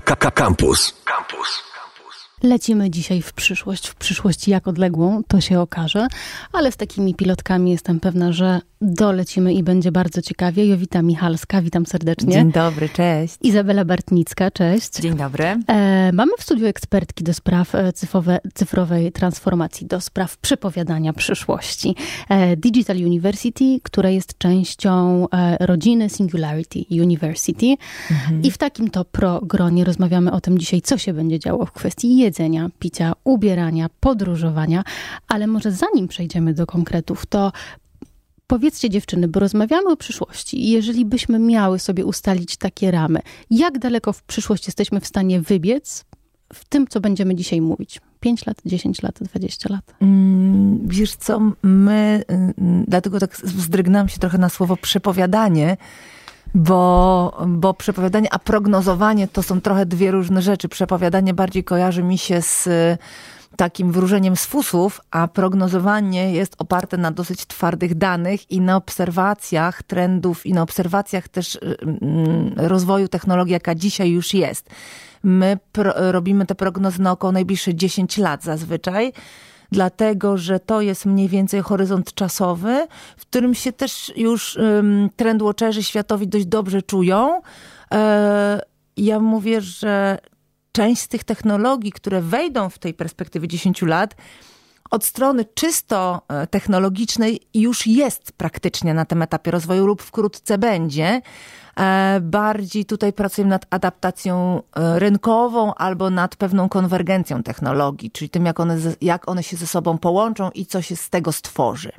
Campus. Campus. Lecimy dzisiaj w przyszłość. W przyszłości jak odległą, to się okaże, ale z takimi pilotkami jestem pewna, że dolecimy i będzie bardzo ciekawie. Jowita Michalska, witam serdecznie. Dzień dobry, cześć. Izabela Bartnicka, cześć. Dzień dobry. E, mamy w studiu ekspertki do spraw e, cyfrowe, cyfrowej transformacji, do spraw przepowiadania przyszłości. E, Digital University, która jest częścią e, rodziny Singularity University. Mhm. I w takim to progronie rozmawiamy o tym dzisiaj, co się będzie działo w kwestii jedzenia, picia, ubierania, podróżowania. Ale może zanim przejdziemy do konkretów, to Powiedzcie dziewczyny, bo rozmawiamy o przyszłości i jeżeli byśmy miały sobie ustalić takie ramy, jak daleko w przyszłość jesteśmy w stanie wybiec w tym, co będziemy dzisiaj mówić? 5 lat, 10 lat, 20 lat? Mm, wiesz co, my, mm, dlatego tak wzdrygnęłam się trochę na słowo przepowiadanie, bo, bo przepowiadanie, a prognozowanie to są trochę dwie różne rzeczy. Przepowiadanie bardziej kojarzy mi się z takim wróżeniem z fusów, a prognozowanie jest oparte na dosyć twardych danych i na obserwacjach trendów i na obserwacjach też y, mm, rozwoju technologii, jaka dzisiaj już jest. My robimy te prognozy na około najbliższe 10 lat zazwyczaj dlatego że to jest mniej więcej horyzont czasowy, w którym się też już um, trendwatcherzy światowi dość dobrze czują. E, ja mówię, że część z tych technologii, które wejdą w tej perspektywie 10 lat, od strony czysto e, technologicznej już jest praktycznie na tym etapie rozwoju lub wkrótce będzie. E, bardziej tutaj pracujemy nad adaptacją e, rynkową albo nad pewną konwergencją technologii, czyli tym, jak one, jak one się ze sobą połączą i co się z tego stworzy.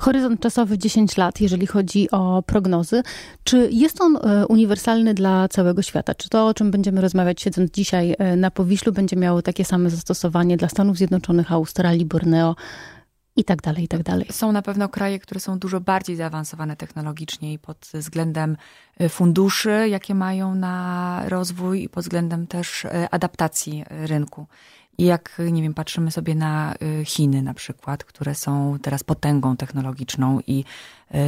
Horyzont czasowy 10 lat, jeżeli chodzi o prognozy. Czy jest on e, uniwersalny dla całego świata? Czy to, o czym będziemy rozmawiać siedząc dzisiaj e, na Powiślu, będzie miało takie same zastosowanie dla Stanów Zjednoczonych, Australii, Borneo? I tak dalej, i tak dalej. Są na pewno kraje, które są dużo bardziej zaawansowane technologicznie i pod względem e, funduszy, jakie mają na rozwój, i pod względem też adaptacji rynku. I jak, nie wiem, patrzymy sobie na y, Chiny na przykład, które są teraz potęgą technologiczną i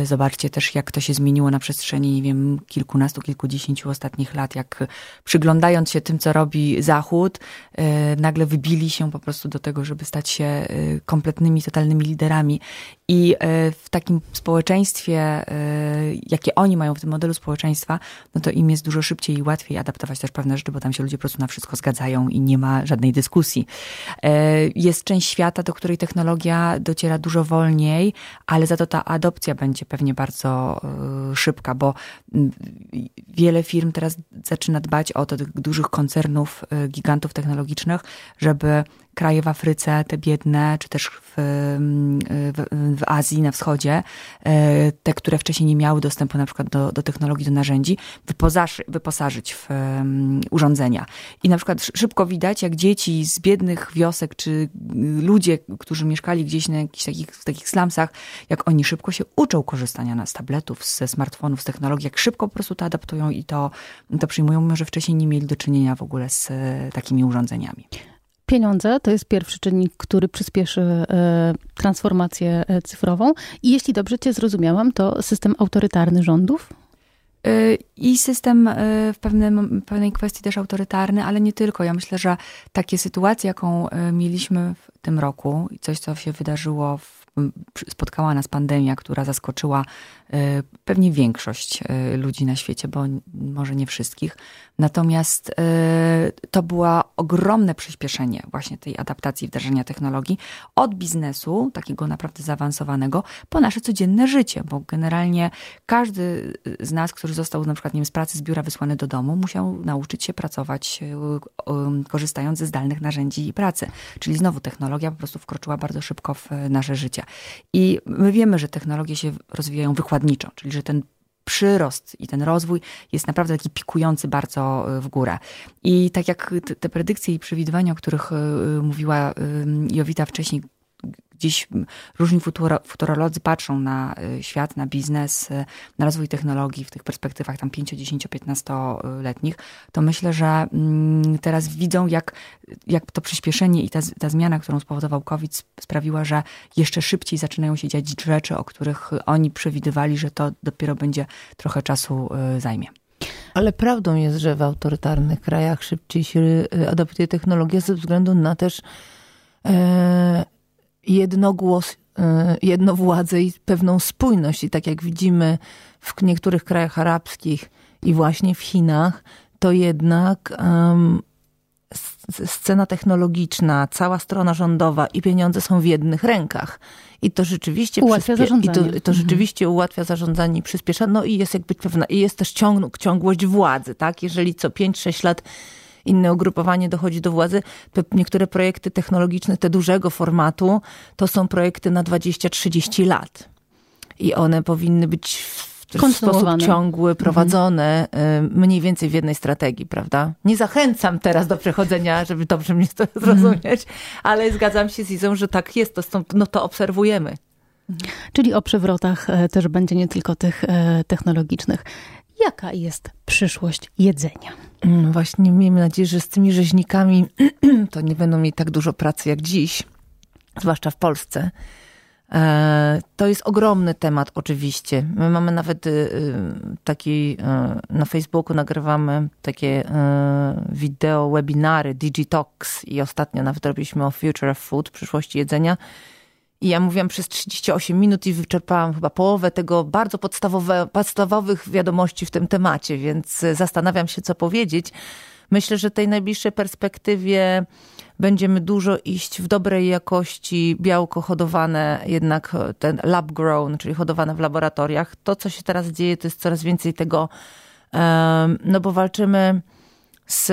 zobaczcie też, jak to się zmieniło na przestrzeni, nie wiem, kilkunastu, kilkudziesięciu ostatnich lat, jak przyglądając się tym, co robi Zachód, e, nagle wybili się po prostu do tego, żeby stać się e, kompletnymi, totalnymi liderami. I w takim społeczeństwie, jakie oni mają w tym modelu społeczeństwa, no to im jest dużo szybciej i łatwiej adaptować też pewne rzeczy, bo tam się ludzie po prostu na wszystko zgadzają i nie ma żadnej dyskusji. Jest część świata, do której technologia dociera dużo wolniej, ale za to ta adopcja będzie będzie pewnie bardzo e, szybka, bo wiele firm teraz zaczyna dbać o to, tych dużych koncernów, e, gigantów technologicznych, żeby kraje w Afryce, te biedne, czy też w, w, w, Azji, na wschodzie, e, te, które wcześniej nie miały dostępu na przykład do, do technologii, do narzędzi, wyposażyć w urządzenia. I na przykład szybko widać, jak dzieci z biednych wiosek, czy ludzie, którzy mieszkali gdzieś na jakichś takich, w takich slumsach, jak oni szybko się uczą korzystania z tabletów, ze smartfonów, z technologii, jak szybko po prostu to adaptują i to, to przyjmują, mimo że wcześniej nie mieli do czynienia w ogóle z e, takimi urządzeniami. Pieniądze to jest pierwszy czynnik, który przyspieszy e, transformację e, cyfrową. I jeśli dobrze Cię zrozumiałam, to system autorytarny rządów? I system w pewnym, pewnej kwestii też autorytarny, ale nie tylko. Ja myślę, że takie sytuacje, jaką mieliśmy w tym roku i coś, co się wydarzyło w spotkała nas pandemia, która zaskoczyła e, pewnie większość e, ludzi na świecie, bo może nie wszystkich. Natomiast e, to było ogromne przyspieszenie właśnie tej adaptacji wdrażania technologii od biznesu, takiego naprawdę zaawansowanego, po nasze codzienne życie, bo generalnie każdy z nas, który został na przykład nie wiem, z pracy z biura wysłany do domu, musiał nauczyć się pracować korzystając ze zdalnych narzędzi i pracy. Czyli znowu technologia po prostu wkroczyła bardzo szybko w nasze życie. I my wiemy, że technologie się rozwijają wykładniczo, czyli że ten przyrost i ten rozwój jest naprawdę taki pikujący bardzo e, w górę. I tak jak te predykcje i przewidywania, o których e, mówiła e, Jowita wcześniej, gdzieś różni futurolodzy patrzą na y, świat, na biznes, y, na rozwój technologii w tych perspektywach tam 5, 10, 15-letnich, to myślę, że mm, teraz widzą, jak, jak to przyspieszenie i ta, ta zmiana, którą spowodował COVID, sprawiła, że jeszcze szybciej zaczynają się dziać rzeczy, o których oni przewidywali, że to dopiero będzie trochę czasu y, zajmie. Ale prawdą jest, że w autorytarnych krajach szybciej się y, adaptuje technologia ze względu na też e, jednogłos, e, jednowładzę i pewną spójność. I tak jak widzimy w niektórych krajach arabskich i właśnie w Chinach, to jednak um, scena technologiczna, cała strona rządowa i pieniądze są w jednych rękach. I to rzeczywiście ułatwia zarządzanie. I to, to mhm. rzeczywiście ułatwia zarządzanie i przyspiesza. No i jest jakby pewna, i jest też ciąg, ciągłość władzy, tak? Jeżeli co 5-6 lat inne ugrupowanie dochodzi do władzy, niektóre projekty technologiczne, te dużego formatu, to są projekty na 20-30 lat. I one powinny być w sposób ciągły mhm. prowadzone mhm. mniej więcej w jednej strategii, prawda? Nie zachęcam teraz do przechodzenia, żeby dobrze mnie to mhm. zrozumieć, ale zgadzam się z Izą, że tak jest, to, no to obserwujemy. Czyli o przewrotach e, też będzie nie tylko tych e, technologicznych. Jaka jest przyszłość jedzenia? Mm, właśnie miejmy nadzieję, że z tymi rzeźnikami to nie będą mieli tak dużo pracy jak dziś, zwłaszcza w Polsce. E, to jest ogromny temat, oczywiście. My mamy nawet y, y, taki, y, na Facebooku nagrywamy takie wideo, webinary, Digitalks i ostatnio nawet robiliśmy o Future of Food, przyszłości jedzenia. I ja mówiłam przez 38 minut i wyczerpałam chyba połowę tego bardzo podstawowe, podstawowych wiadomości w tym temacie, więc zastanawiam się, co powiedzieć. Myślę, że tej najbliższej perspektywie będziemy dużo iść w dobrej jakości białko hodowane, jednak ten lab grown, czyli hodowane w laboratoriach. To, co się teraz dzieje, to jest coraz więcej tego, no bo walczymy z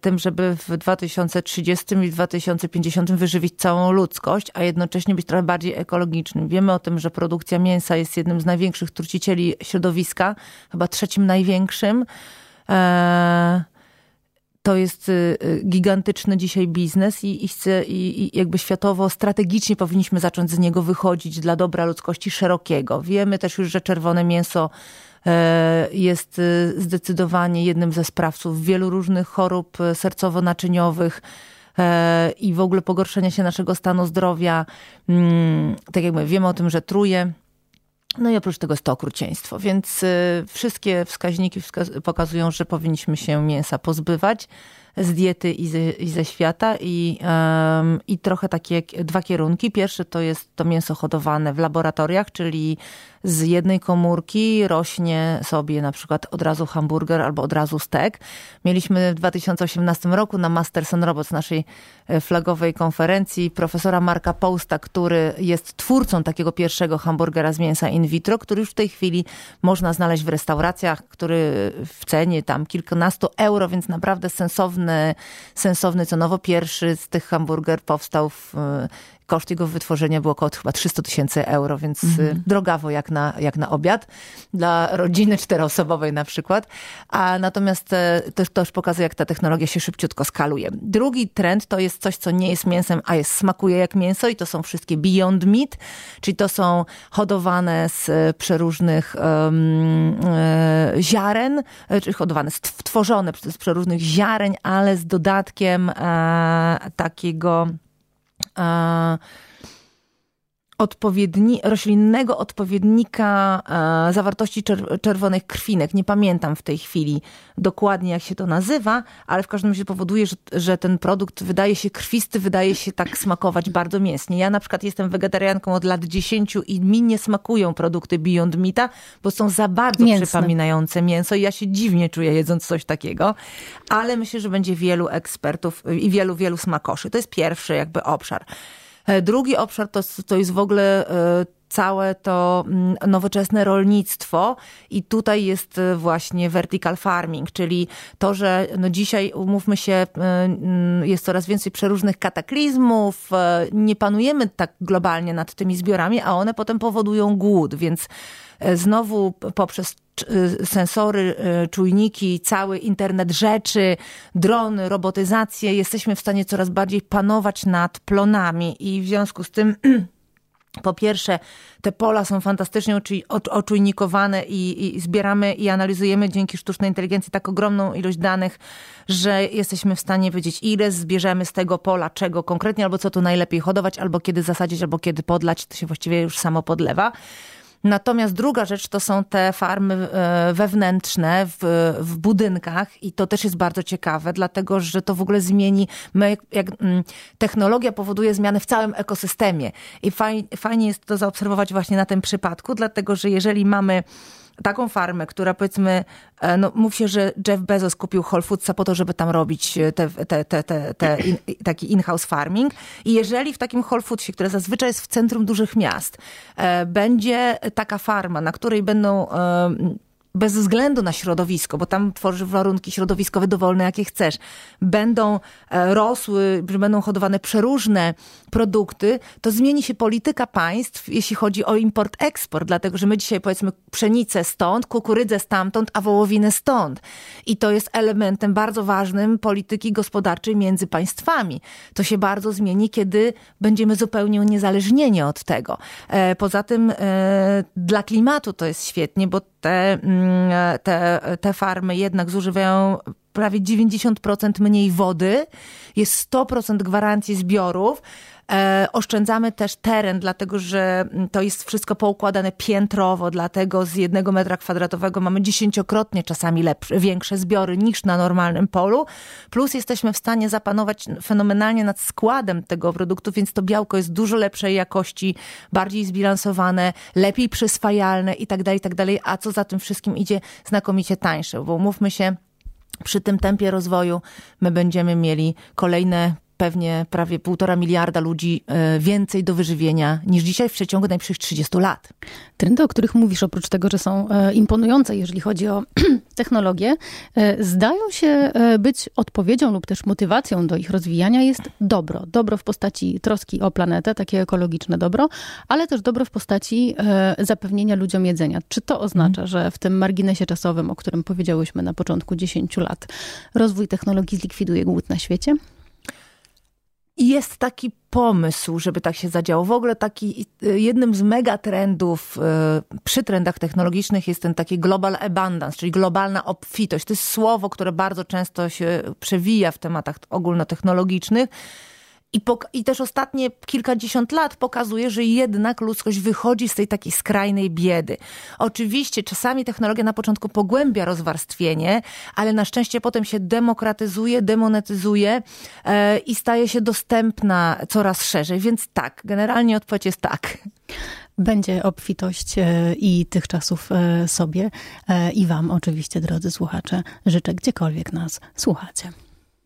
tym, żeby w 2030 i 2050 wyżywić całą ludzkość, a jednocześnie być trochę bardziej ekologicznym. Wiemy o tym, że produkcja mięsa jest jednym z największych trucicieli środowiska, chyba trzecim największym. Eee, to jest y, gigantyczny dzisiaj biznes i, i, i, jakby światowo strategicznie powinniśmy zacząć z niego wychodzić dla dobra ludzkości szerokiego. Wiemy też już, że czerwone mięso e, jest y, zdecydowanie jednym ze sprawców wielu różnych chorób sercowo-naczyniowych e, i w ogóle pogorszenia się naszego stanu zdrowia. Mm, tak jak mówię, wiemy o tym, że truje no i oprócz tego jest to okrucieństwo, więc wszystkie wskaźniki pokazują, że powinniśmy się mięsa pozbywać z diety i ze, i ze świata i, um, i trochę takie dwa kierunki. Pierwszy to jest to mięso hodowane w laboratoriach, czyli z jednej komórki rośnie sobie na przykład od razu hamburger albo od razu stek. Mieliśmy w 2018 roku na Masterson Robots, naszej e, flagowej konferencji, profesora Marka Pousta, który jest twórcą takiego pierwszego hamburgera z mięsa in vitro, który już w tej chwili można znaleźć w restauracjach, który w cenie tam kilkunastu euro, więc naprawdę sensowny, sensowny cenowo. Pierwszy z tych hamburger powstał w Koszt jego wytworzenia był około chyba 300 tysięcy euro, więc mm. drogawo jak na, jak na obiad. Dla rodziny czteroosobowej na przykład. A natomiast e, też, to już pokazuje, jak ta technologia się szybciutko skaluje. Drugi trend to jest coś, co nie jest mięsem, a jest smakuje jak mięso i to są wszystkie Beyond Meat, czyli to są hodowane z e, przeróżnych um, e, ziaren, czyli hodowane, stworzone z przeróżnych ziareń, ale z dodatkiem e, takiego 嗯 odpowiedni, roślinnego odpowiednika e, zawartości czerwonych krwinek. Nie pamiętam w tej chwili dokładnie, jak się to nazywa, ale w każdym razie powoduje, że, że ten produkt wydaje się krwisty, wydaje się tak smakować bardzo mięsnie. Ja na przykład jestem wegetarianką od lat 10 i mi nie smakują produkty Beyond Meata, bo są za bardzo Mięsne. przypominające mięso i ja się dziwnie czuję jedząc coś takiego, ale myślę, że będzie wielu ekspertów i wielu, wielu smakoszy. To jest pierwszy jakby obszar. E, drugi obszar to, to jest w ogóle e, całe to mm, nowoczesne rolnictwo i tutaj jest e, właśnie vertical farming, czyli to, że no dzisiaj, umówmy się, mm, jest coraz więcej przeróżnych kataklizmów, nie panujemy tak globalnie nad tymi zbiorami, a one potem powodują głód, więc znowu poprzez Y, sensory, y, czujniki, cały internet rzeczy, drony, robotyzację, jesteśmy w stanie coraz bardziej panować nad plonami i w związku z tym po pierwsze, te pola są fantastycznie oczujnikowane i, i, zbieramy i analizujemy dzięki sztucznej inteligencji tak ogromną ilość danych, że jesteśmy w stanie wiedzieć, ile zbierzemy z tego pola, czego konkretnie, albo co tu najlepiej hodować, albo kiedy zasadzić, albo kiedy podlać. To się właściwie już samo podlewa. Natomiast druga rzecz to są te farmy e, wewnętrzne w, w budynkach i to też jest bardzo ciekawe, dlatego że to w ogóle zmieni, my, jak, mm, technologia powoduje zmiany w całym ekosystemie. I fajnie, fajnie jest to zaobserwować właśnie na tym przypadku, dlatego że jeżeli mamy taką farmę, która powiedzmy, e, no mów się, że Jeff Bezos kupił Whole Foodsa po to, żeby tam robić e, te, te, te, te, te in, taki in-house farming. I jeżeli w takim Whole Foodsie, które zazwyczaj jest w centrum dużych miast, e, będzie taka farma, na której będą bez względu na środowisko, bo tam tworzysz warunki środowiskowe dowolne, jakie chcesz, będą e, rosły, będą hodowane przeróżne produkty, to zmieni się polityka państw, jeśli chodzi o import-eksport, dlatego że my dzisiaj powiedzmy pszenicę stąd, kukurydzę stamtąd, a wołowinę stąd. I to jest elementem bardzo ważnym polityki gospodarczej między państwami. To się bardzo zmieni, kiedy będziemy zupełnie uniezależnieni od tego. E, poza tym e, dla klimatu to jest świetnie, bo te, mm, te, te farmy jednak zużywają prawie 90% mniej wody, jest 100% gwarancji zbiorów. E, oszczędzamy też teren, dlatego że to jest wszystko poukładane piętrowo, dlatego z jednego metra kwadratowego mamy dziesięciokrotnie czasami lepsze, większe zbiory niż na normalnym polu. Plus jesteśmy w stanie zapanować fenomenalnie nad składem tego produktu, więc to białko jest dużo lepszej jakości, bardziej zbilansowane, lepiej przyswajalne i tak dalej, i tak. A co za tym wszystkim idzie, znakomicie tańsze, bo mówmy się, przy tym tempie rozwoju my będziemy mieli kolejne pewnie prawie półtora miliarda ludzi e, więcej do wyżywienia niż dzisiaj w przeciągu najbliższych 30 lat. Trendy, o których mówisz, oprócz tego, że są e, imponujące, jeżeli chodzi o technologię, e, zdają się być odpowiedzią lub też motywacją do ich rozwijania jest dobro. Dobro w postaci troski o planetę, takie ekologiczne dobro, ale też dobro w postaci zapewnienia ludziom jedzenia. Czy to oznacza, mm. że w tym marginesie czasowym, o którym powiedziałyśmy na początku 10 lat, rozwój technologii zlikwiduje głód na świecie? Jest taki pomysł, żeby tak się zadziało. W ogóle taki y, jednym z megatrendów y, przy trendach technologicznych jest ten taki global abundance, czyli globalna obfitość. To jest słowo, które bardzo często się przewija w tematach ogólnotechnologicznych. I, I też ostatnie kilkadziesiąt lat pokazuje, że jednak ludzkość wychodzi z tej takiej skrajnej biedy. Oczywiście czasami technologia na początku pogłębia rozwarstwienie, ale na szczęście potem się demokratyzuje, demonetyzuje e, i staje się dostępna coraz szerzej. Więc tak, generalnie odpowiedź jest tak. Będzie obfitość e, i tych czasów e, sobie e, i Wam oczywiście, drodzy słuchacze, życzę gdziekolwiek nas słuchacie.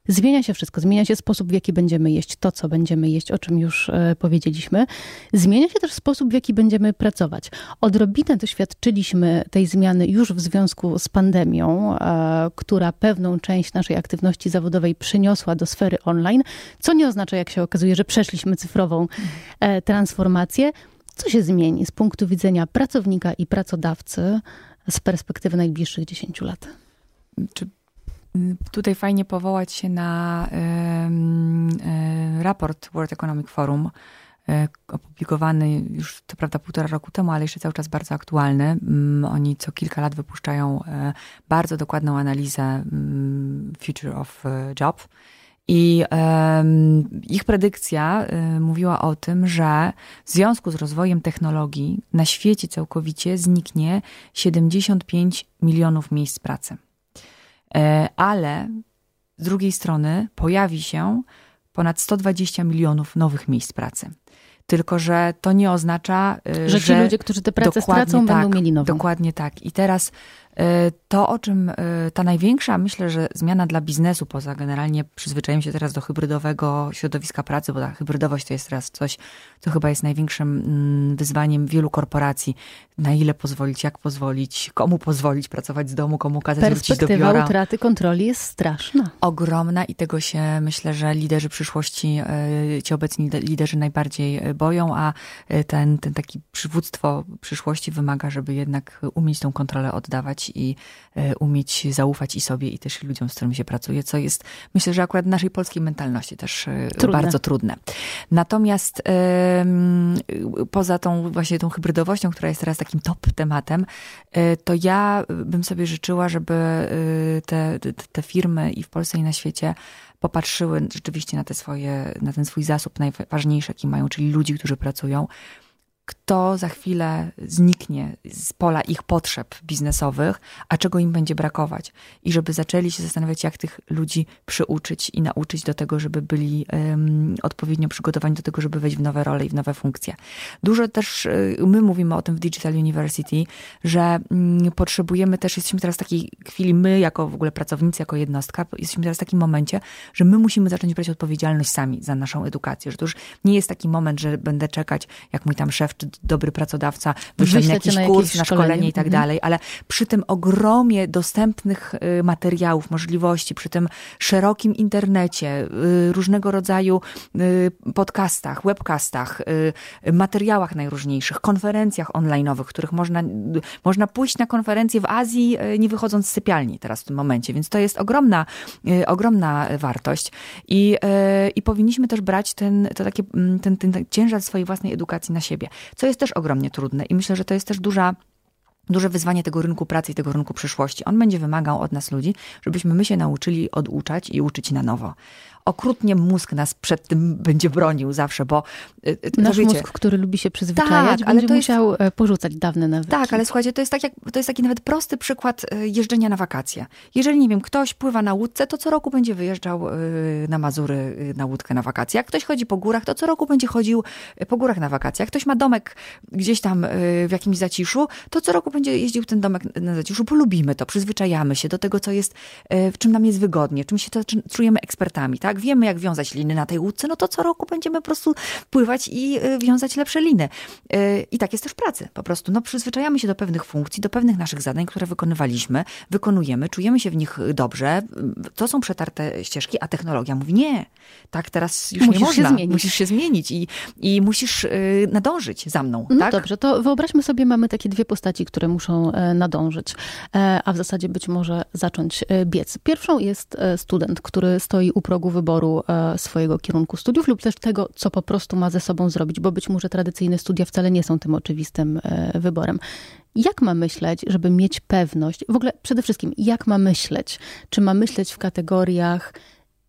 Zmienia się wszystko. Zmienia się sposób, w jaki będziemy jeść to, co będziemy jeść, o czym już e, powiedzieliśmy. Zmienia się też sposób, w jaki będziemy pracować. Odrobinę doświadczyliśmy tej zmiany już w związku z pandemią, e, która pewną część naszej aktywności zawodowej przyniosła do sfery online, co nie oznacza, jak się okazuje, że przeszliśmy cyfrową e, transformację. Co się zmieni z punktu widzenia pracownika i pracodawcy z perspektywy najbliższych 10 lat? Czy Tutaj fajnie powołać się na raport World Economic Forum, e, opublikowany już to prawda półtora roku temu, ale jeszcze cały czas bardzo aktualny. Mm, oni co kilka lat wypuszczają e, bardzo dokładną analizę mm, Future of e, Job. I ich predykcja mówiła o tym, że w związku z rozwojem technologii na świecie całkowicie zniknie 75 milionów miejsc pracy. E, ale z drugiej strony pojawi się ponad 120 milionów nowych miejsc pracy. Tylko, że to nie oznacza, że, że ci ludzie, którzy tę pracę stracą, tak, będą mieli nową. Dokładnie tak. I teraz to, o czym e, ta największa, myślę, że zmiana dla biznesu, poza generalnie przyzwyczajeniem się teraz do hybrydowego środowiska pracy, bo ta hybrydowość to jest teraz coś, co chyba jest największym mm, wyzwaniem wielu korporacji. Na ile pozwolić, jak pozwolić, komu pozwolić pracować z domu, komu kazać wrócić do biura. Perspektywa utraty kontroli jest straszna. Ogromna i tego się myślę, że liderzy przyszłości, e, ci obecni liderzy najbardziej boją, a ten, ten taki przywództwo przyszłości wymaga, żeby jednak umieć tą kontrolę oddawać i e, umieć zaufać i sobie, i też ludziom, z którymi się pracuje, co jest, myślę, że akurat w naszej polskiej mentalności też e, trudne. bardzo trudne. Natomiast poza tą właśnie tą hybrydowością, która jest teraz takim top tematem, e, to ja bym sobie życzyła, żeby te, te firmy i w Polsce i na świecie popatrzyły rzeczywiście na te swoje, na ten swój zasób najważniejszy, jaki mają, czyli ludzi, którzy pracują, to za chwilę zniknie z pola ich potrzeb biznesowych, a czego im będzie brakować. I żeby zaczęli się zastanawiać, jak tych ludzi przyuczyć i nauczyć do tego, żeby byli um, odpowiednio przygotowani do tego, żeby wejść w nowe role i w nowe funkcje. Dużo też, y, my mówimy o tym w Digital University, że um, potrzebujemy też, jesteśmy teraz w takiej chwili, my jako w ogóle pracownicy, jako jednostka, jesteśmy teraz w takim momencie, że my musimy zacząć brać odpowiedzialność sami za naszą edukację, że to już nie jest taki moment, że będę czekać, jak mój tam szef, czy dobry pracodawca wyszedł na jakiś na kurs, na szkolenie i tak mhm. dalej, ale przy tym ogromie dostępnych y, materiałów, możliwości, przy tym szerokim internecie, y, różnego rodzaju y, podcastach, webcastach, materiałach najróżniejszych, konferencjach online'owych, których można, można pójść na konferencję w Azji, nie wychodząc z sypialni teraz w tym momencie, więc to jest ogromna, ogromna wartość i, i powinniśmy też brać ten, to takie, mm, ten, ten ciężar swojej własnej edukacji na siebie, co jest też ogromnie trudne i myślę, że to jest też duża duże wyzwanie tego rynku pracy i tego rynku przyszłości. On będzie wymagał od nas ludzi, żebyśmy my się nauczyli oduczać i uczyć na nowo okrutnie mózg nas przed tym będzie bronił zawsze, bo... Y, y, Nasz wiecie, mózg, który lubi się przyzwyczajać, tak, ale będzie musiał jest, porzucać dawne nawyki. Tak, ale słuchajcie, to jest, tak jak, to jest taki nawet prosty przykład y, jeżdżenia na wakacje. Jeżeli, nie wiem, ktoś pływa na łódce, to co roku będzie wyjeżdżał na Mazury na łódkę na wakacje. Jak ktoś chodzi po górach, to co roku będzie chodził po górach na wakacje. Jak ktoś ma domek gdzieś tam w jakimś zaciszu, to co roku będzie jeździł ten domek na zaciszu, bo lubimy to, przyzwyczajamy się do tego, co jest, w czym nam jest wygodnie, czym się to, czym czujemy ekspertami, tak? Wiemy jak wiązać liny na tej łódce, no to co roku będziemy po prostu pływać i y, wiązać lepsze liny. Y, I tak jest też w pracy. Po prostu no, przyzwyczajamy się do pewnych funkcji, do pewnych naszych zadań, które wykonywaliśmy, wykonujemy, czujemy się w nich dobrze. To są przetarte ścieżki, a technologia mówi nie. Tak teraz już musisz nie można. Się zmienić. Musisz się zmienić i, i musisz y, nadążyć za mną. No tak? dobrze, to wyobraźmy sobie, mamy takie dwie postaci, które muszą e, nadążyć, e, a w zasadzie być może zacząć e, biec. Pierwszą jest student, który stoi u progu wyboru swojego kierunku studiów lub też tego, co po prostu ma ze sobą zrobić, bo być może tradycyjne studia wcale nie są tym oczywistym wyborem. Jak ma myśleć, żeby mieć pewność, w ogóle przede wszystkim, jak ma myśleć? Czy ma myśleć w kategoriach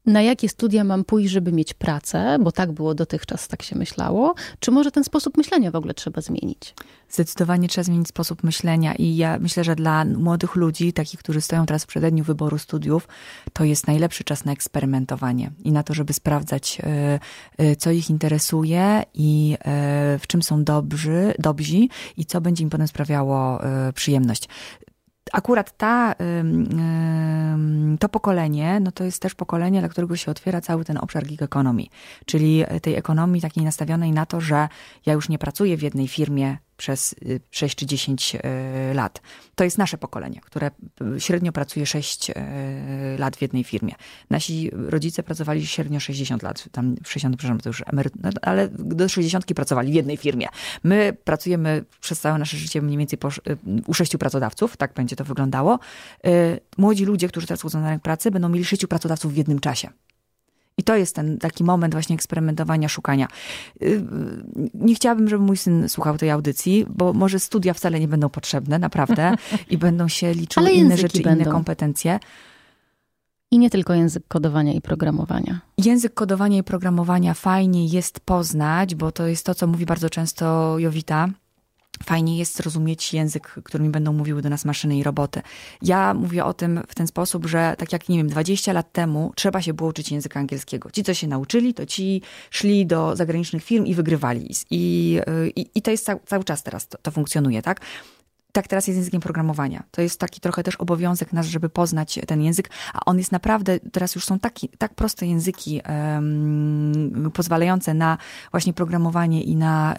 na jakie studia mam pójść, żeby mieć pracę, bo tak było dotychczas, tak się myślało, czy może ten sposób myślenia w ogóle trzeba zmienić? Zdecydowanie trzeba zmienić sposób myślenia i ja myślę, że dla młodych ludzi, takich, którzy stoją teraz w przededniu wyboru studiów, to jest najlepszy czas na eksperymentowanie i na to, żeby sprawdzać, e, e, co ich interesuje i e, w czym są dobrzy, dobrzy i co będzie im potem sprawiało przyjemność akurat ta, to pokolenie, no to jest też pokolenie, dla którego się otwiera cały ten obszar gig economy, czyli tej ekonomii takiej nastawionej na to, że ja już nie pracuję w jednej firmie przez 6 y, czy 10 y, lat. To jest nasze pokolenie, które średnio pracuje 6 y, lat w jednej firmie. Nasi rodzice pracowali średnio 60 lat, tam 60, przepraszam, to już emeryt, no, ale do 60 pracowali w jednej firmie. My pracujemy przez całe nasze życie mniej więcej po, u sześciu pracodawców, tak będzie to wyglądało. Młodzi ludzie, którzy teraz wchodzą na rynek pracy, będą mieli sześciu pracodawców w jednym czasie. I to jest ten taki moment właśnie eksperymentowania, szukania. Y, nie chciałabym, żeby mój syn słuchał tej audycji, bo może studia wcale nie będą potrzebne, naprawdę, i będą się liczyły Ale inne rzeczy, będą. inne kompetencje. I nie tylko język kodowania i programowania. Język kodowania i programowania fajnie jest poznać, bo to jest to, co mówi bardzo często Jowita Fajnie jest zrozumieć język, którymi będą mówiły do nas maszyny i roboty. Ja mówię o tym w ten sposób, że tak jak, nie wiem, 20 lat temu trzeba się było uczyć języka angielskiego. Ci, co się nauczyli, to ci szli do zagranicznych firm i wygrywali. I, i, i to jest cały czas teraz, to, to funkcjonuje, tak? Tak teraz jest językiem programowania. To jest taki trochę też obowiązek nas, żeby poznać ten język, a on jest naprawdę, teraz już są taki, tak proste języki pozwalające na właśnie programowanie i na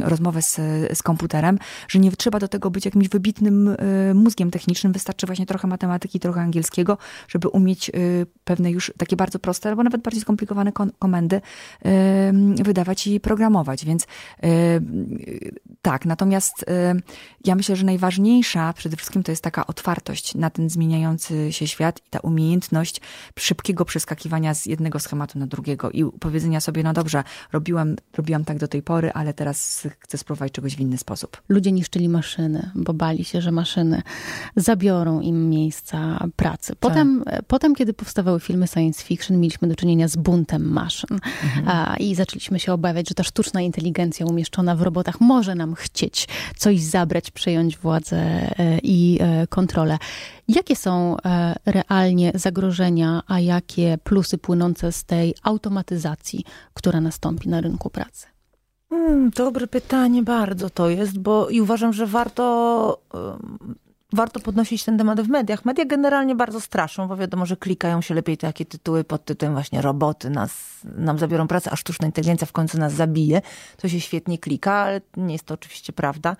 rozmowę z, z komputerem, że nie trzeba do tego być jakimś wybitnym um, mózgiem technicznym, wystarczy właśnie trochę matematyki, trochę angielskiego, żeby umieć y, pewne już takie bardzo proste, albo nawet bardziej skomplikowane komendy wydawać i programować, więc tak, natomiast ja ja myślę, że najważniejsza przede wszystkim to jest taka otwartość na ten zmieniający się świat i ta umiejętność szybkiego przeskakiwania z jednego schematu na drugiego i powiedzenia sobie, no dobrze, robiłam, robiłam tak do tej pory, ale teraz chcę spróbować czegoś w inny sposób. Ludzie niszczyli maszyny, bo bali się, że maszyny zabiorą im miejsca pracy. Potem, tak. potem kiedy powstawały filmy science fiction, mieliśmy do czynienia z buntem maszyn mhm. i zaczęliśmy się obawiać, że ta sztuczna inteligencja umieszczona w robotach może nam chcieć coś zabrać, przejąć władzę e, i e, kontrolę. Jakie są e, realnie zagrożenia, a jakie plusy płynące z tej automatyzacji, która nastąpi na rynku pracy? Hmm, dobre pytanie bardzo to jest, bo i uważam, że warto warto podnosić ten temat w mediach. Media generalnie bardzo straszą, bo wiadomo, że klikają się lepiej takie tytuły pod tytułem właśnie roboty nas, nam zabiorą pracę, a sztuczna inteligencja w końcu nas zabije. To się świetnie klika, ale nie jest to oczywiście prawda.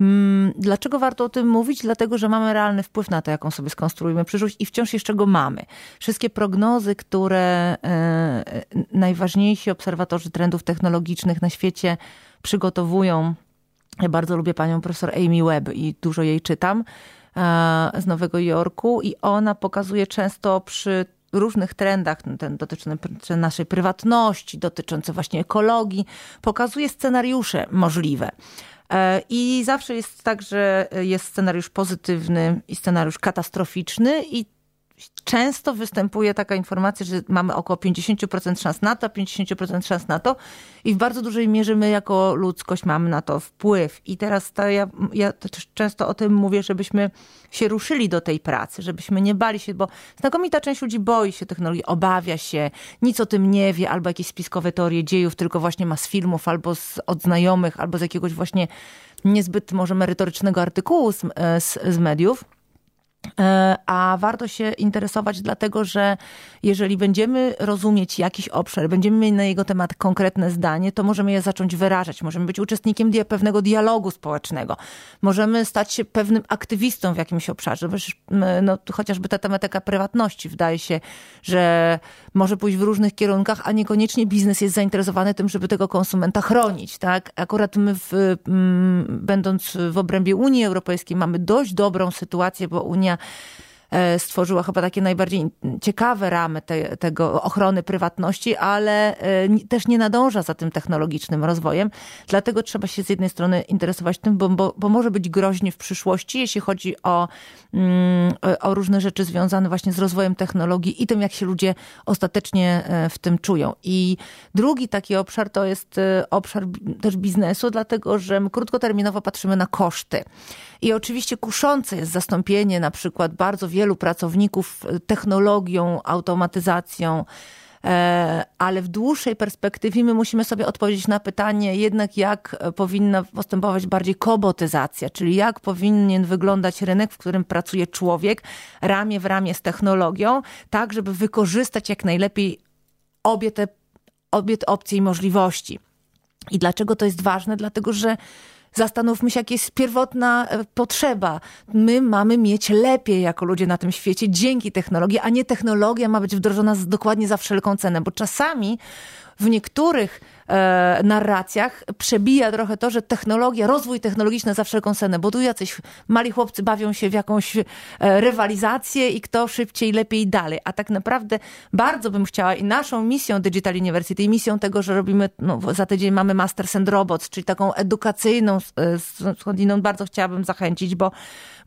Mm, dlaczego warto o tym mówić? Dlatego, że mamy realny wpływ na to, jaką sobie skonstruujemy przyszłość i wciąż jeszcze go mamy. Wszystkie prognozy, które e, najważniejsi obserwatorzy trendów technologicznych na świecie przygotowują, ja bardzo lubię panią profesor Amy Webb i dużo jej czytam e, z Nowego Jorku i ona pokazuje często przy różnych trendach, ten dotyczący naszej prywatności, dotyczące właśnie ekologii, pokazuje scenariusze możliwe. E, I zawsze jest tak, że jest scenariusz pozytywny i scenariusz katastroficzny, i często występuje taka informacja, że mamy około 50% szans na to, 50% szans na to i w bardzo dużej mierze my jako ludzkość mamy na to wpływ. I teraz to ja, ja też często o tym mówię, żebyśmy się ruszyli do tej pracy, żebyśmy nie bali się, bo znakomita część ludzi boi się technologii, obawia się, nic o tym nie wie, albo jakieś spiskowe teorie dziejów, tylko właśnie ma z filmów, albo z, od znajomych, albo z jakiegoś właśnie niezbyt może merytorycznego artykułu z, z, z mediów. E, a warto się interesować, dlatego że jeżeli będziemy rozumieć jakiś obszar, będziemy mieli na jego temat konkretne zdanie, to możemy je zacząć wyrażać. Możemy być uczestnikiem pewnego dialogu społecznego. Możemy stać się pewnym aktywistą w jakimś obszarze. No, chociażby ta tematyka prywatności. Wydaje się, że może pójść w różnych kierunkach, a niekoniecznie biznes jest zainteresowany tym, żeby tego konsumenta chronić. Tak? Akurat my, w, będąc w obrębie Unii Europejskiej, mamy dość dobrą sytuację, bo Unia stworzyła chyba takie najbardziej ciekawe ramy te, tego ochrony prywatności, ale e, też nie nadąża za tym technologicznym rozwojem. Dlatego trzeba się z jednej strony interesować tym, bo, bo, bo może być groźnie w przyszłości, jeśli chodzi o, mm, o różne rzeczy związane właśnie z rozwojem technologii i tym, jak się ludzie ostatecznie e, w tym czują. I drugi taki obszar to jest obszar też biznesu, dlatego że my krótkoterminowo patrzymy na koszty. I oczywiście kuszące jest zastąpienie na przykład bardzo wielu pracowników technologią, automatyzacją, e, ale w dłuższej perspektywie my musimy sobie odpowiedzieć na pytanie jednak, jak powinna postępować bardziej kobotyzacja, czyli jak powinien wyglądać rynek, w którym pracuje człowiek ramię w ramię z technologią, tak żeby wykorzystać jak najlepiej obie te, obie te opcje i możliwości. I dlaczego to jest ważne? Dlatego, że Zastanówmy się, jaka jest pierwotna e, potrzeba. My mamy mieć lepiej jako ludzie na tym świecie dzięki technologii, a nie technologia ma być wdrożona dokładnie za wszelką cenę, bo czasami w niektórych e, narracjach przebija trochę to, że technologia, rozwój technologiczny za wszelką cenę, bo tu jacyś mali chłopcy bawią się w jakąś e, rywalizację i kto szybciej, lepiej dalej. A tak naprawdę bardzo bym chciała i naszą misją Digital University, misją tego, że robimy, no, za tydzień mamy Masters and Robots, czyli taką edukacyjną e, skądinąd bardzo chciałabym zachęcić, bo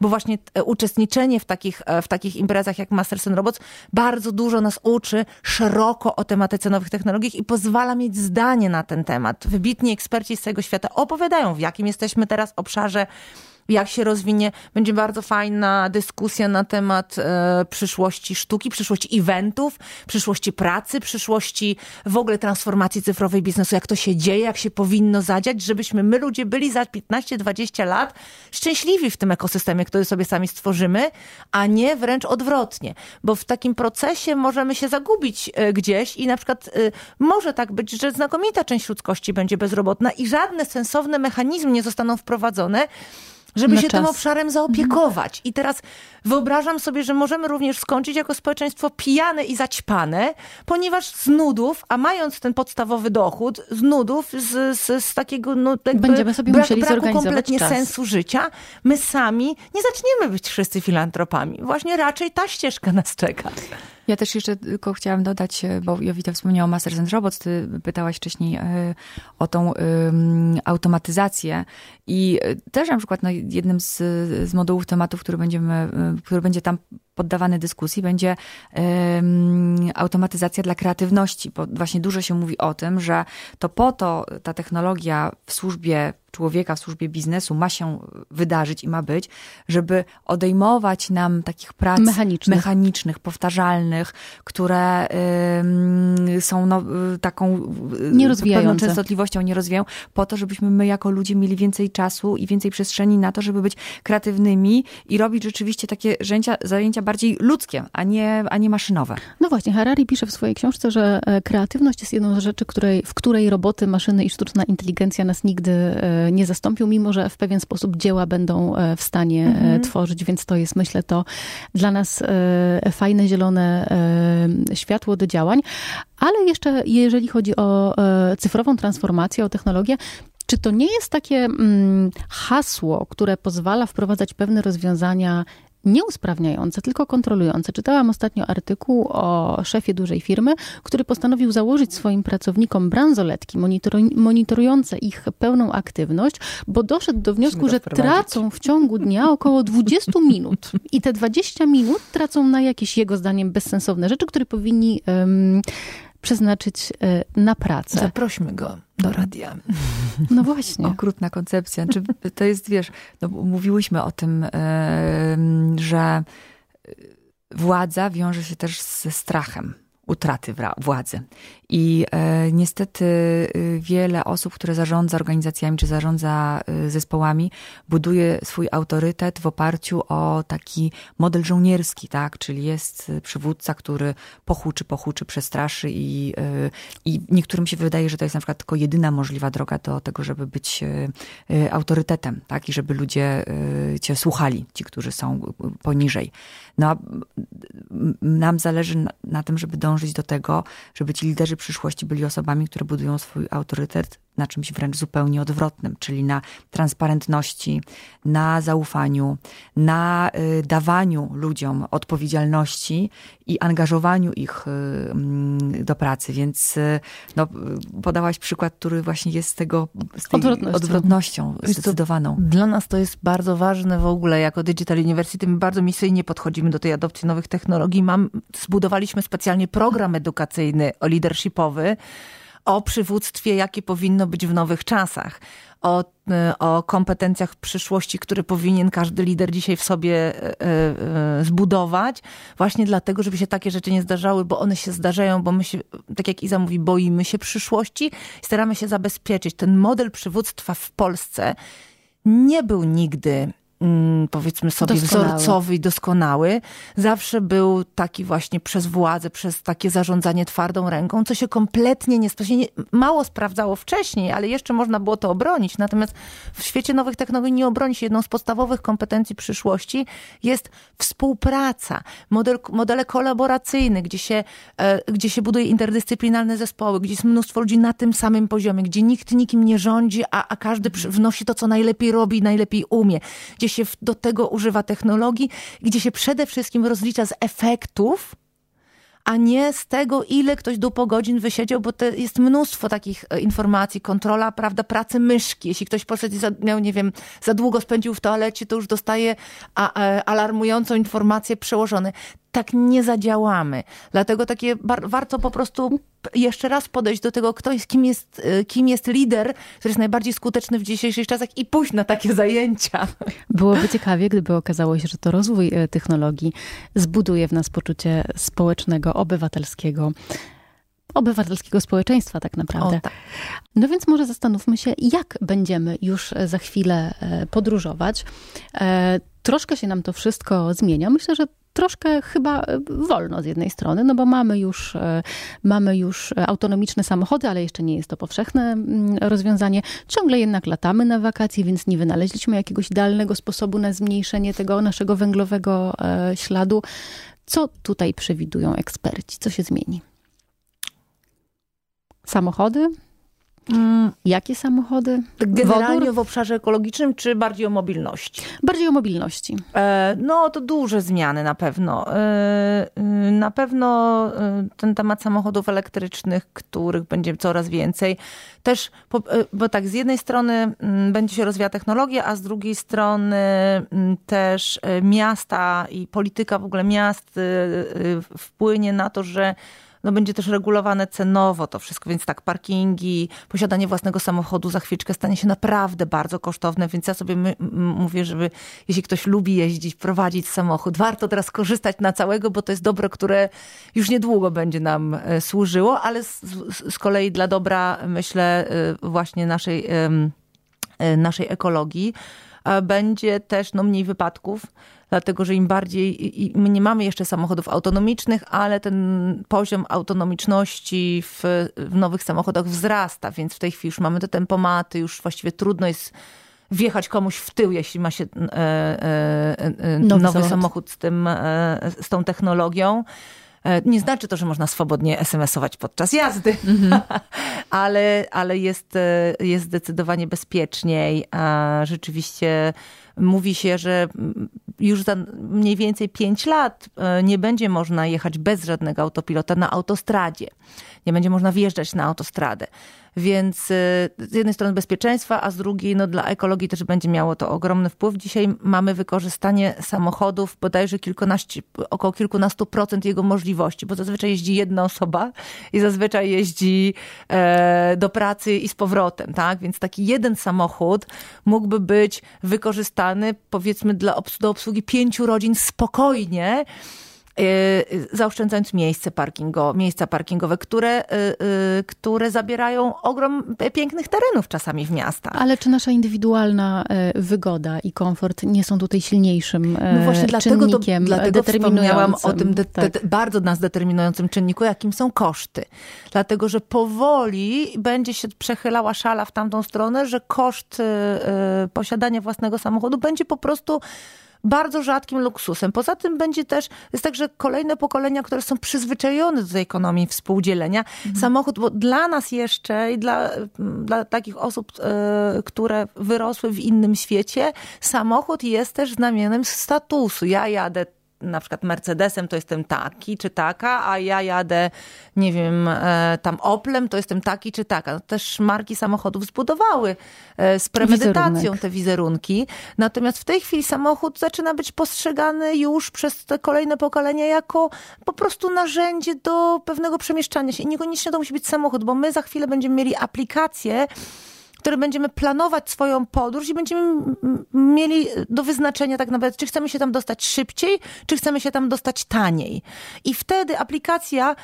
bo właśnie uczestniczenie w takich, w takich imprezach jak Masters and Robots bardzo dużo nas uczy szeroko o tematyce nowych technologii i pozwala mieć zdanie na ten temat. Wybitni eksperci z całego świata opowiadają, w jakim jesteśmy teraz obszarze jak się rozwinie. Będzie bardzo fajna dyskusja na temat e, przyszłości sztuki, przyszłości eventów, przyszłości pracy, przyszłości w ogóle transformacji cyfrowej biznesu, jak to się dzieje, jak się powinno zadziać, żebyśmy my ludzie byli za 15-20 lat szczęśliwi w tym ekosystemie, który sobie sami stworzymy, a nie wręcz odwrotnie. Bo w takim procesie możemy się zagubić e, gdzieś i na przykład e, może tak być, że znakomita część ludzkości będzie bezrobotna i żadne sensowne mechanizmy nie zostaną wprowadzone, żeby Na się tym czas. obszarem zaopiekować. I teraz wyobrażam sobie, że możemy również skończyć jako społeczeństwo pijane i zaćpane, ponieważ z nudów, a mając ten podstawowy dochód, z nudów, z, z, z takiego no, Będziemy sobie brak, musieli braku kompletnie czas. sensu życia, my sami nie zaczniemy być wszyscy filantropami. Właśnie raczej ta ścieżka nas czeka. Ja też jeszcze tylko chciałam dodać, e, bo Jowita wspomniała o Masters and Robots, ty pytałaś wcześniej e, o tą automatyzację i e, też na przykład no, jednym z, z modułów tematów, który będziemy, który będzie tam poddawany dyskusji, będzie ym, automatyzacja dla kreatywności, bo właśnie dużo się mówi o tym, że to po to ta technologia w służbie człowieka, w służbie biznesu ma się wydarzyć i ma być, żeby odejmować nam takich prac Mechanicznych. mechanicznych powtarzalnych, które ym, są no, taką Nierozwijające. pewną częstotliwością nie rozwijają, po to, żebyśmy my jako ludzie mieli więcej czasu i więcej przestrzeni na to, żeby być kreatywnymi i robić rzeczywiście takie zajęcia, zajęcia bardziej ludzkie, a nie, a nie maszynowe. No właśnie, Harari pisze w swojej książce, że e, kreatywność jest jedną z rzeczy, której, w której roboty, maszyny i sztuczna inteligencja nas nigdy e, nie zastąpią, mimo że w pewien sposób dzieła będą e, w stanie Mhm. tworzyć, więc to jest, myślę, to dla nas fajne, zielone światło do działań. Ale jeszcze, jeżeli chodzi o cyfrową transformację, o technologię, czy to nie jest takie mm, hasło, które pozwala wprowadzać pewne rozwiązania nie usprawniające, tylko kontrolujące? Czytałam ostatnio artykuł o szefie dużej firmy, który postanowił założyć swoim pracownikom bransoletki monitoru- monitorujące ich pełną aktywność, bo doszedł do wniosku, że tracą w ciągu dnia około 20 minut. I te 20 minut tracą na jakieś jego zdaniem bezsensowne rzeczy, które powinni em, przeznaczyć e, na pracę. Zaprośmy go do radia. No właśnie. Okrutna koncepcja. Czy to jest, wiesz, no, mówiłyśmy o tym, em, że władza wiąże się też ze strachem utraty władzy. I e, niestety y, wiele osób, które zarządza organizacjami czy zarządza y, zespołami, buduje swój autorytet w oparciu o taki model żołnierski, tak? Czyli jest y, przywódca, który pochuczy, pochuczy, przestraszy i, y, i niektórym się wydaje, że to jest na przykład tylko jedyna możliwa droga do tego, żeby być y, autorytetem, tak? I żeby ludzie cię słuchali, ci, którzy są poniżej. No, nam zależy na, na tym, żeby dążyć do tego, żeby ci liderzy przyszłości byli osobami, które budują swój autorytet na czymś wręcz zupełnie odwrotnym, czyli na transparentności, na zaufaniu, na y, dawaniu ludziom odpowiedzialności i angażowaniu ich y, mm, do pracy. Więc y, no, podałaś przykład, który właśnie jest z tego z tej Odwrotnością. odwrotnością co, zdecydowaną. Dla nas to jest bardzo ważne w ogóle jako Digital University. My bardzo misyjnie podchodzimy do tej adopcji nowych technologii. Mam, zbudowaliśmy specjalnie program edukacyjny o leadershipowy, o przywództwie, jakie powinno być w nowych czasach. O, e, o kompetencjach przyszłości, które powinien każdy lider dzisiaj w sobie e, e, zbudować, właśnie dlatego, żeby się takie rzeczy nie zdarzały, bo one się zdarzają, bo my się, tak jak Iza mówi, boimy się przyszłości i staramy się zabezpieczyć. Ten model przywództwa w Polsce nie był nigdy, powiedzmy sobie, Doskonały. wzorcowy i doskonały. Zawsze był taki właśnie przez władzę, przez takie zarządzanie twardą ręką, co się kompletnie nie, nie mało sprawdzało wcześniej, ale jeszcze można było to obronić. Natomiast w świecie nowych technologii nie obroni się. Jedną z podstawowych kompetencji przyszłości jest współpraca, model, modele kolaboracyjne, gdzie się, e, gdzie się buduje interdyscyplinarne zespoły, gdzie jest mnóstwo ludzi na tym samym poziomie, gdzie nikt nikim nie rządzi, a, a każdy wnosi to, co najlepiej robi, najlepiej umie, gdzie się do tego używa technologii, gdzie się przede wszystkim rozlicza z efektów, a nie z tego, ile ktoś dupo godzin wysiedział, bo to jest mnóstwo takich e, informacji, kontrola, prawda, pracy myszki. Jeśli ktoś poszedł i za, miał, nie wiem, za długo spędził w toalecie, to już dostaje a, e, alarmującą informację przełożone. Tak nie zadziałamy. Dlatego takie warto po prostu jeszcze raz podejść do tego, kto jest, kim jest, e, kim jest lider, który jest najbardziej skuteczny w dzisiejszych czasach i pójść na takie zajęcia. Byłoby ciekawie, gdyby okazało się, że to rozwój e, technologii zbuduje w nas poczucie społecznego, obywatelskiego, obywatelskiego społeczeństwa tak naprawdę. O, tak. No więc może zastanówmy się, jak będziemy już e, za chwilę podróżować. Troszkę się nam to wszystko zmienia. Myślę, że troszkę chyba e, wolno z jednej strony, no bo mamy już, e, mamy już autonomiczne samochody, ale jeszcze nie jest to powszechne mm, rozwiązanie. Ciągle jednak latamy na wakacje, więc nie wynaleźliśmy jakiegoś idealnego sposobu na zmniejszenie tego naszego węglowego e, śladu. Co tutaj przewidują eksperci? Co się zmieni? Samochody? Mm, Jakie samochody? Generalnie Wodór? w obszarze ekologicznym, czy bardziej o mobilności? Bardziej o mobilności. E, No, to duże zmiany na pewno. E, y, Na pewno e, ten temat samochodów elektrycznych, których będzie coraz więcej. Też, e, bo tak, z jednej strony mm, będzie się rozwijała technologia, a z drugiej strony mm, też e, miasta i polityka w ogóle miast e, e, wpłynie na to, że no będzie też regulowane cenowo to wszystko, więc tak, parkingi, posiadanie własnego samochodu za chwileczkę stanie się naprawdę bardzo kosztowne, więc ja sobie my, mówię, żeby jeśli ktoś lubi jeździć, prowadzić samochód, warto teraz korzystać na całego, bo to jest dobro, które już niedługo będzie nam e, służyło, ale z, z, kolei dla dobra, myślę, e, właśnie naszej, e, naszej ekologii będzie też no, mniej wypadków, dlatego że im bardziej, i- i my nie mamy jeszcze samochodów autonomicznych, ale ten poziom autonomiczności w, w nowych samochodach wzrasta, więc w tej chwili już mamy te tempomaty, już właściwie trudno jest wjechać komuś w tył, jeśli ma się e, e, e, Nowy nowy, samochód. samochód z, tym, e, z tą technologią. E, Nie znaczy to, że można swobodnie SMS-ować podczas jazdy, ale, ale jest, e, jest zdecydowanie bezpieczniej. A rzeczywiście mówi się, że już za mniej więcej 5 lat e, nie będzie można jechać bez żadnego autopilota na autostradzie. Nie będzie można wjeżdżać na autostradę. Więc e, z jednej strony bezpieczeństwa, a z drugiej no, dla ekologii też będzie miało to ogromny wpływ. Dzisiaj mamy wykorzystanie samochodów bodajże kilkunaście, około kilkunastu procent jego możliwości, bo zazwyczaj jeździ jedna osoba i zazwyczaj jeździ e, do pracy i z powrotem, tak? Więc taki jeden samochód mógłby być wykorzystany powiedzmy dla obs- do obsługi pięciu rodzin spokojnie, zaoszczędzając miejsce parkingo, miejsca parkingowe, które, e, które zabierają ogrom pięknych terenów czasami w miastach. Ale czy nasza indywidualna wygoda i komfort nie są tutaj silniejszym No właśnie dlatego, to, czynnikiem dlatego wspomniałam determinującym? o tym de, de, Tak. bardzo nas determinującym czynniku, jakim są koszty. Dlatego, że powoli będzie się przechylała szala w tamtą stronę, że koszt y, y, posiadania własnego samochodu będzie po prostu bardzo rzadkim luksusem. Poza tym będzie też, jest tak, że kolejne pokolenia, które są przyzwyczajone do tej ekonomii współdzielenia, samochód, bo dla nas jeszcze i dla, dla takich osób, e, które wyrosły w innym świecie, samochód jest też znamionem statusu. Ja jadę na przykład Mercedesem, to jestem taki czy taka, a ja jadę, nie wiem, e, tam Oplem, to jestem taki czy taka. No, też marki samochodów zbudowały e, z premedytacją Wizerunek. te wizerunki. Natomiast w tej chwili samochód zaczyna być postrzegany już przez te kolejne pokolenia jako po prostu narzędzie do pewnego przemieszczania się. I niekoniecznie to musi być samochód, bo my za chwilę będziemy mieli aplikacje, które będziemy planować swoją podróż i będziemy mieli do wyznaczenia tak naprawdę, czy chcemy się tam dostać szybciej, czy chcemy się tam dostać taniej. I wtedy aplikacja,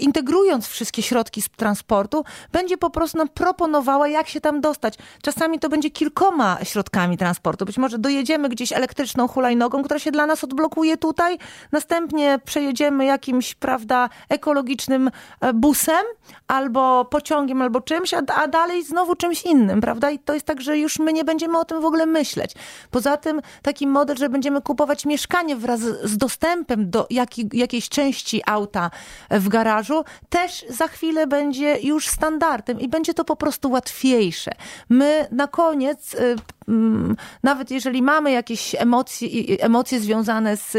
integrując wszystkie środki z transportu, będzie po prostu nam proponowała, jak się tam dostać. Czasami to będzie kilkoma środkami transportu. Być może dojedziemy gdzieś elektryczną hulajnogą, która się dla nas odblokuje tutaj, następnie przejedziemy jakimś, prawda, ekologicznym e, busem, albo pociągiem, albo czymś, a, a dalej znowu czymś innym, prawda? I to jest tak, że już my nie będziemy o tym w ogóle myśleć. Poza tym taki model, że będziemy kupować mieszkanie wraz z dostępem do jaki, jakiejś części auta w garażu, też za chwilę będzie już standardem i będzie to po prostu łatwiejsze. My na koniec y, mm, nawet jeżeli mamy jakieś emocje, emocje związane z,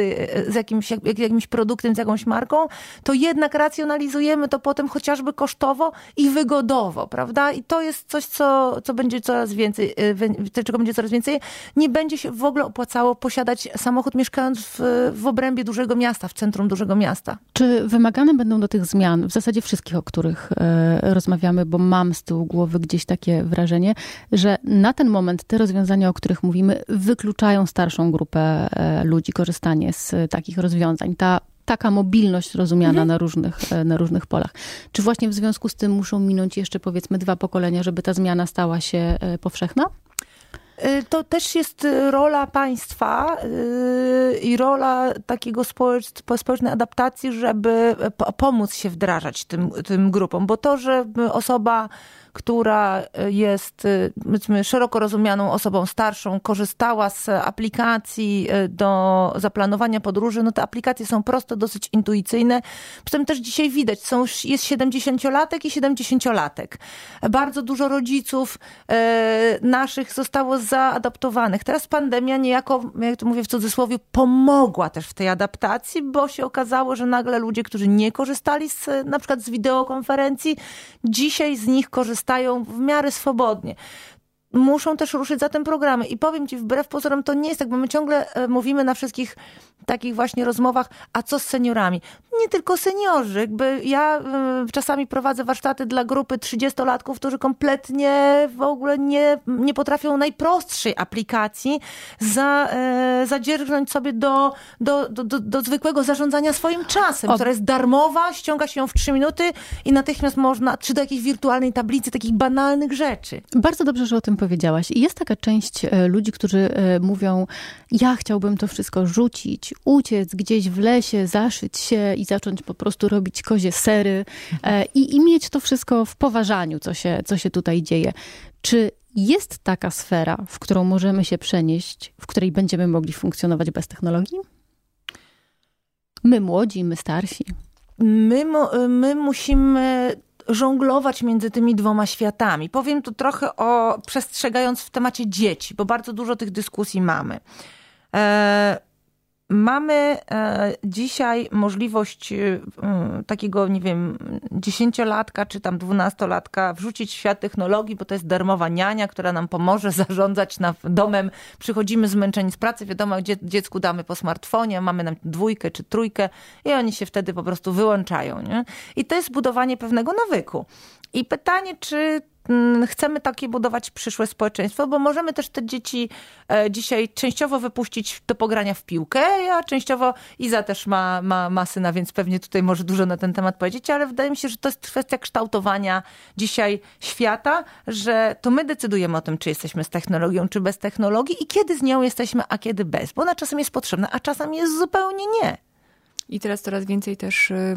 z jakimś, jak- jakimś produktem, z jakąś marką, to jednak racjonalizujemy to potem chociażby kosztowo i wygodowo, prawda? I to jest coś, co, co będzie coraz więcej, y, czego będzie coraz więcej. Nie będzie się w ogóle opłacało posiadać samochód mieszkając w, w obrębie dużego miasta, w centrum dużego miasta. Czy wymagane będą do tych zmian, w zasadzie wszystkich, o których e, rozmawiamy, bo mam z tyłu głowy gdzieś takie wrażenie, że na ten moment te rozwiązania, o których mówimy, wykluczają starszą grupę e, ludzi korzystanie z e, takich rozwiązań. Ta taka mobilność rozumiana na, różnych, e, na różnych polach. Czy właśnie w związku z tym muszą minąć jeszcze powiedzmy dwa pokolenia, żeby ta zmiana stała się e, powszechna? y, to też jest rola państwa i rola takiego społecznej adaptacji, żeby pomóc się wdrażać tym, tym grupom, bo to, że osoba która e, jest e, powiedzmy szeroko rozumianą osobą starszą, korzystała z aplikacji e, do zaplanowania podróży, no te aplikacje są proste, dosyć intuicyjne. Poza tym też dzisiaj widać, są, jest 70-latek i 70-latek. Bardzo dużo rodziców naszych zostało zaadaptowanych. Teraz pandemia niejako, jak to mówię w cudzysłowie, pomogła też w tej adaptacji, bo się okazało, że nagle ludzie, którzy nie korzystali z, na przykład z wideokonferencji, dzisiaj z nich korzystają korzystają w miarę swobodnie muszą też ruszyć za tym programy. I powiem ci, wbrew pozorom, to nie jest tak, bo my ciągle e, mówimy na wszystkich takich właśnie rozmowach, a co z seniorami? Nie tylko seniorzy. Jakby ja y, czasami prowadzę warsztaty dla grupy 30-latków, którzy kompletnie w ogóle nie, nie potrafią najprostszej aplikacji za, y, zadzierżnąć sobie do, do, do, do, do zwykłego zarządzania swoim czasem, o. która jest darmowa, ściąga się ją w 3 minuty i natychmiast można, czy do jakiejś wirtualnej tablicy, takich banalnych rzeczy. Bardzo dobrze, że o tym powiedziałaś. I jest taka część e, ludzi, którzy mówią, ja chciałbym to wszystko rzucić, uciec gdzieś w lesie, zaszyć się i zacząć po prostu robić kozie sery e, i, i mieć to wszystko w poważaniu, co się, co się tutaj dzieje. Czy jest taka sfera, w którą możemy się przenieść, w której będziemy mogli funkcjonować bez technologii? My młodzi, my starsi. My, my musimy żonglować między tymi dwoma światami. Powiem tu trochę o, przestrzegając w temacie dzieci, bo bardzo dużo tych dyskusji mamy. E Mamy e, dzisiaj możliwość e, takiego, nie wiem, dziesięciolatka czy tam dwunastolatka wrzucić w świat technologii, bo to jest darmowa niania, która nam pomoże zarządzać na, domem. Przychodzimy zmęczeni z pracy, wiadomo, dziecku damy po smartfonie, mamy nam dwójkę czy trójkę i oni się wtedy po prostu wyłączają. Nie? I to jest budowanie pewnego nawyku. I pytanie, czy Mm, chcemy takie budować przyszłe społeczeństwo, bo możemy też te dzieci e, dzisiaj częściowo wypuścić do pogrania w piłkę, a częściowo Iza też ma, ma, ma syna, więc pewnie tutaj może dużo na ten temat powiedzieć, ale wydaje mi się, że to jest kwestia kształtowania dzisiaj świata, że to my decydujemy o tym, czy jesteśmy z technologią, czy bez technologii i kiedy z nią jesteśmy, a kiedy bez, bo ona czasem jest potrzebna, a czasem jest zupełnie nie. I teraz coraz więcej też y,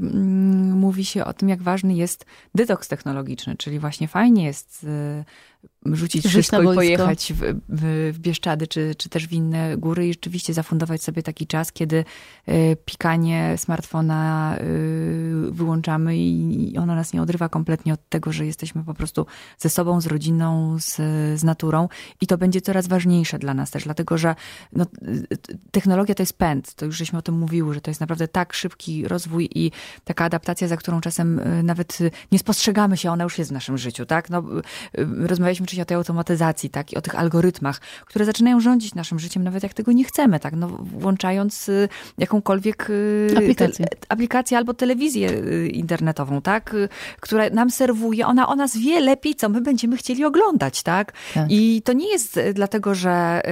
mówi się o tym, jak ważny jest detoks technologiczny, czyli właśnie fajnie jest y, rzucić wszystko i pojechać w, w, Bieszczady, czy, czy też w inne góry i rzeczywiście zafundować sobie taki czas, kiedy y, pikanie smartfona y, wyłączamy i, i ono nas nie odrywa kompletnie od tego, że jesteśmy po prostu ze sobą, z rodziną, z, z naturą. I to będzie coraz ważniejsze dla nas też, dlatego że no, technologia to jest pęd, to już żeśmy o tym mówiły, że to jest naprawdę tak szybki rozwój i taka adaptacja, za którą czasem y, nawet nie spostrzegamy się, ona już jest w naszym życiu, tak? No, rozmawialiśmy wcześniej o tej automatyzacji, tak, i o tych algorytmach, które zaczynają rządzić naszym życiem, nawet jak tego nie chcemy, tak, no, włączając y, jakąkolwiek y, aplikację, te, aplikację albo telewizję y, internetową, tak, która nam serwuje, ona o nas wie lepiej, co my będziemy chcieli oglądać, tak, tak. i to nie jest dlatego, że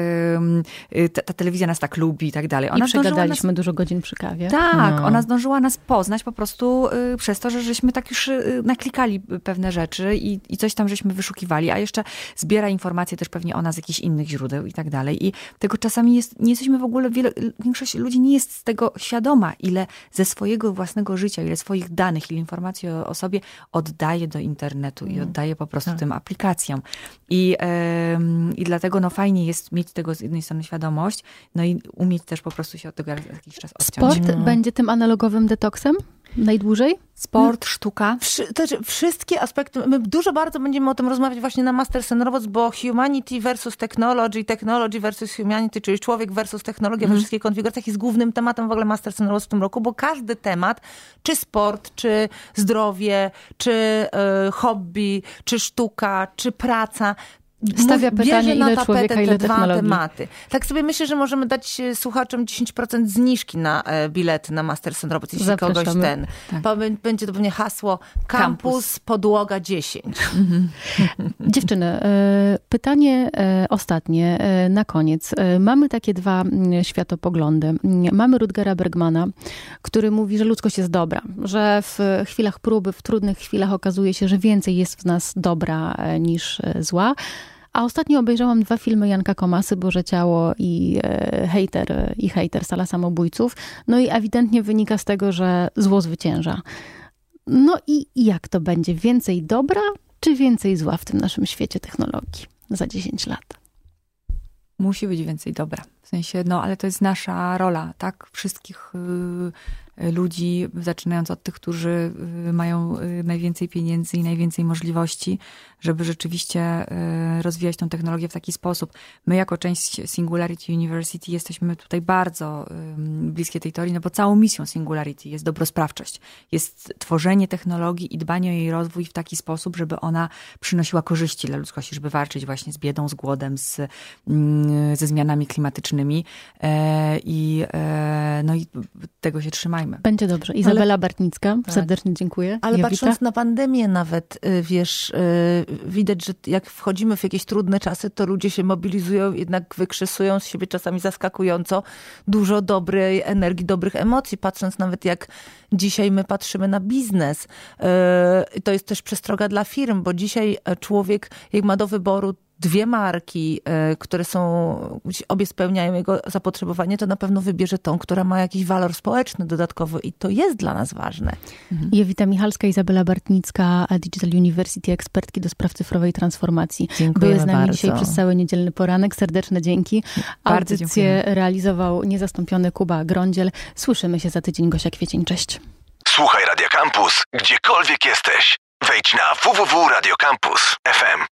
ta, ta, telewizja nas tak lubi i tak dalej. Ona I przegadaliśmy nas... dużo godzin przy kawie. Tak, no. ona zdążyła nas poznać po prostu przez to, że żeśmy tak już naklikali pewne rzeczy i, i coś tam żeśmy wyszukiwali, a jeszcze zbiera informacje też pewnie o nas z jakichś innych źródeł i tak dalej. I tego czasami jest, nie jesteśmy w ogóle, wiele, większość ludzi nie jest z tego świadoma, ile ze swojego własnego życia, ile swoich danych, ile informacji o, o sobie oddaje do internetu i mm. oddaje po prostu tak. tym aplikacjom. I, yy, I dlatego no fajnie jest mieć tego z jednej strony świadomość, no i umieć też po prostu się od tego jakiś czas odciąć. Sport no. będzie tym analogowym detoksem? Najdłużej? Sport, sztuka? Wszy, to znaczy wszystkie aspekty. My dużo bardzo będziemy o tym rozmawiać właśnie na Master Robots, bo humanity versus technology, technology versus humanity, czyli człowiek versus technologia mm. we wszystkich konfiguracjach jest głównym tematem w ogóle Master Robots w tym roku, bo każdy temat, czy sport, czy zdrowie, czy y, hobby, czy sztuka, czy praca, Stawia pytanie, ile człowieka, ile te dwa tematy. Tak sobie myślę, że możemy dać e, słuchaczom 10% zniżki na e, bilety na Masterson Robots, jeśli Zapraszamy. kogoś ten. Tak. Będzie to pewnie hasło Campus, Campus. Podłoga 10. Mhm. Dziewczyny, e, pytanie ostatnie na koniec. Mamy takie dwa światopoglądy. Mamy Rutgera Bergmana, który mówi, że ludzkość jest dobra, że w chwilach próby, w trudnych chwilach okazuje się, że więcej jest w nas dobra niż zła. A ostatnio obejrzałam dwa filmy Janka Komasy, Boże Ciało i e, Hejter, i Hejter, Sala Samobójców. No i ewidentnie wynika z tego, że zło zwycięża. No i jak to będzie? Więcej dobra, czy więcej zła w tym naszym świecie technologii za 10 lat? Musi być więcej dobra. W sensie, no ale to jest nasza rola, tak? Wszystkich y, ludzi, zaczynając od tych, którzy y, mają y, najwięcej pieniędzy i najwięcej możliwości, żeby rzeczywiście y, rozwijać tą technologię w taki sposób. My, jako część Singularity University, jesteśmy tutaj bardzo bliskie tej teorii, no bo całą misją Singularity jest dobrosprawczość. Jest tworzenie technologii i dbanie o jej rozwój w taki sposób, żeby ona przynosiła korzyści dla ludzkości, żeby walczyć właśnie z biedą, z głodem, z, mm, ze zmianami klimatycznymi. E, I, e, no i tego się trzymajmy. Będzie dobrze. Izabela Bartnicka, serdecznie dziękuję. Ale Jowita? patrząc na pandemię nawet, y, wiesz, y, widać, że jak wchodzimy w jakieś trudne czasy, to ludzie się mobilizują, jednak wykrzysują z siebie czasami zaskakująco dużo dobrej energii, dobrych emocji. Patrząc nawet jak dzisiaj my patrzymy na biznes. Y, To jest też przestroga dla firm, bo dzisiaj e, człowiek, jak ma do wyboru dwie marki, e, które są, obie spełniają jego zapotrzebowanie, to na pewno wybierze tą, która ma jakiś walor społeczny dodatkowy i to jest dla nas ważne. Jowita Michalska, Izabela Bartnicka, Digital University, ekspertki do spraw cyfrowej transformacji. Dziękujemy Były z nami bardzo. dzisiaj przez cały niedzielny poranek. Serdeczne dzięki. Bardzo Audycję dziękujemy. realizował niezastąpiony Kuba Grądziel. Słyszymy się za tydzień. Gosia Kwiecień, cześć. Słuchaj Radio Campus, gdziekolwiek jesteś. Wejdź na www.radiocampus.fm.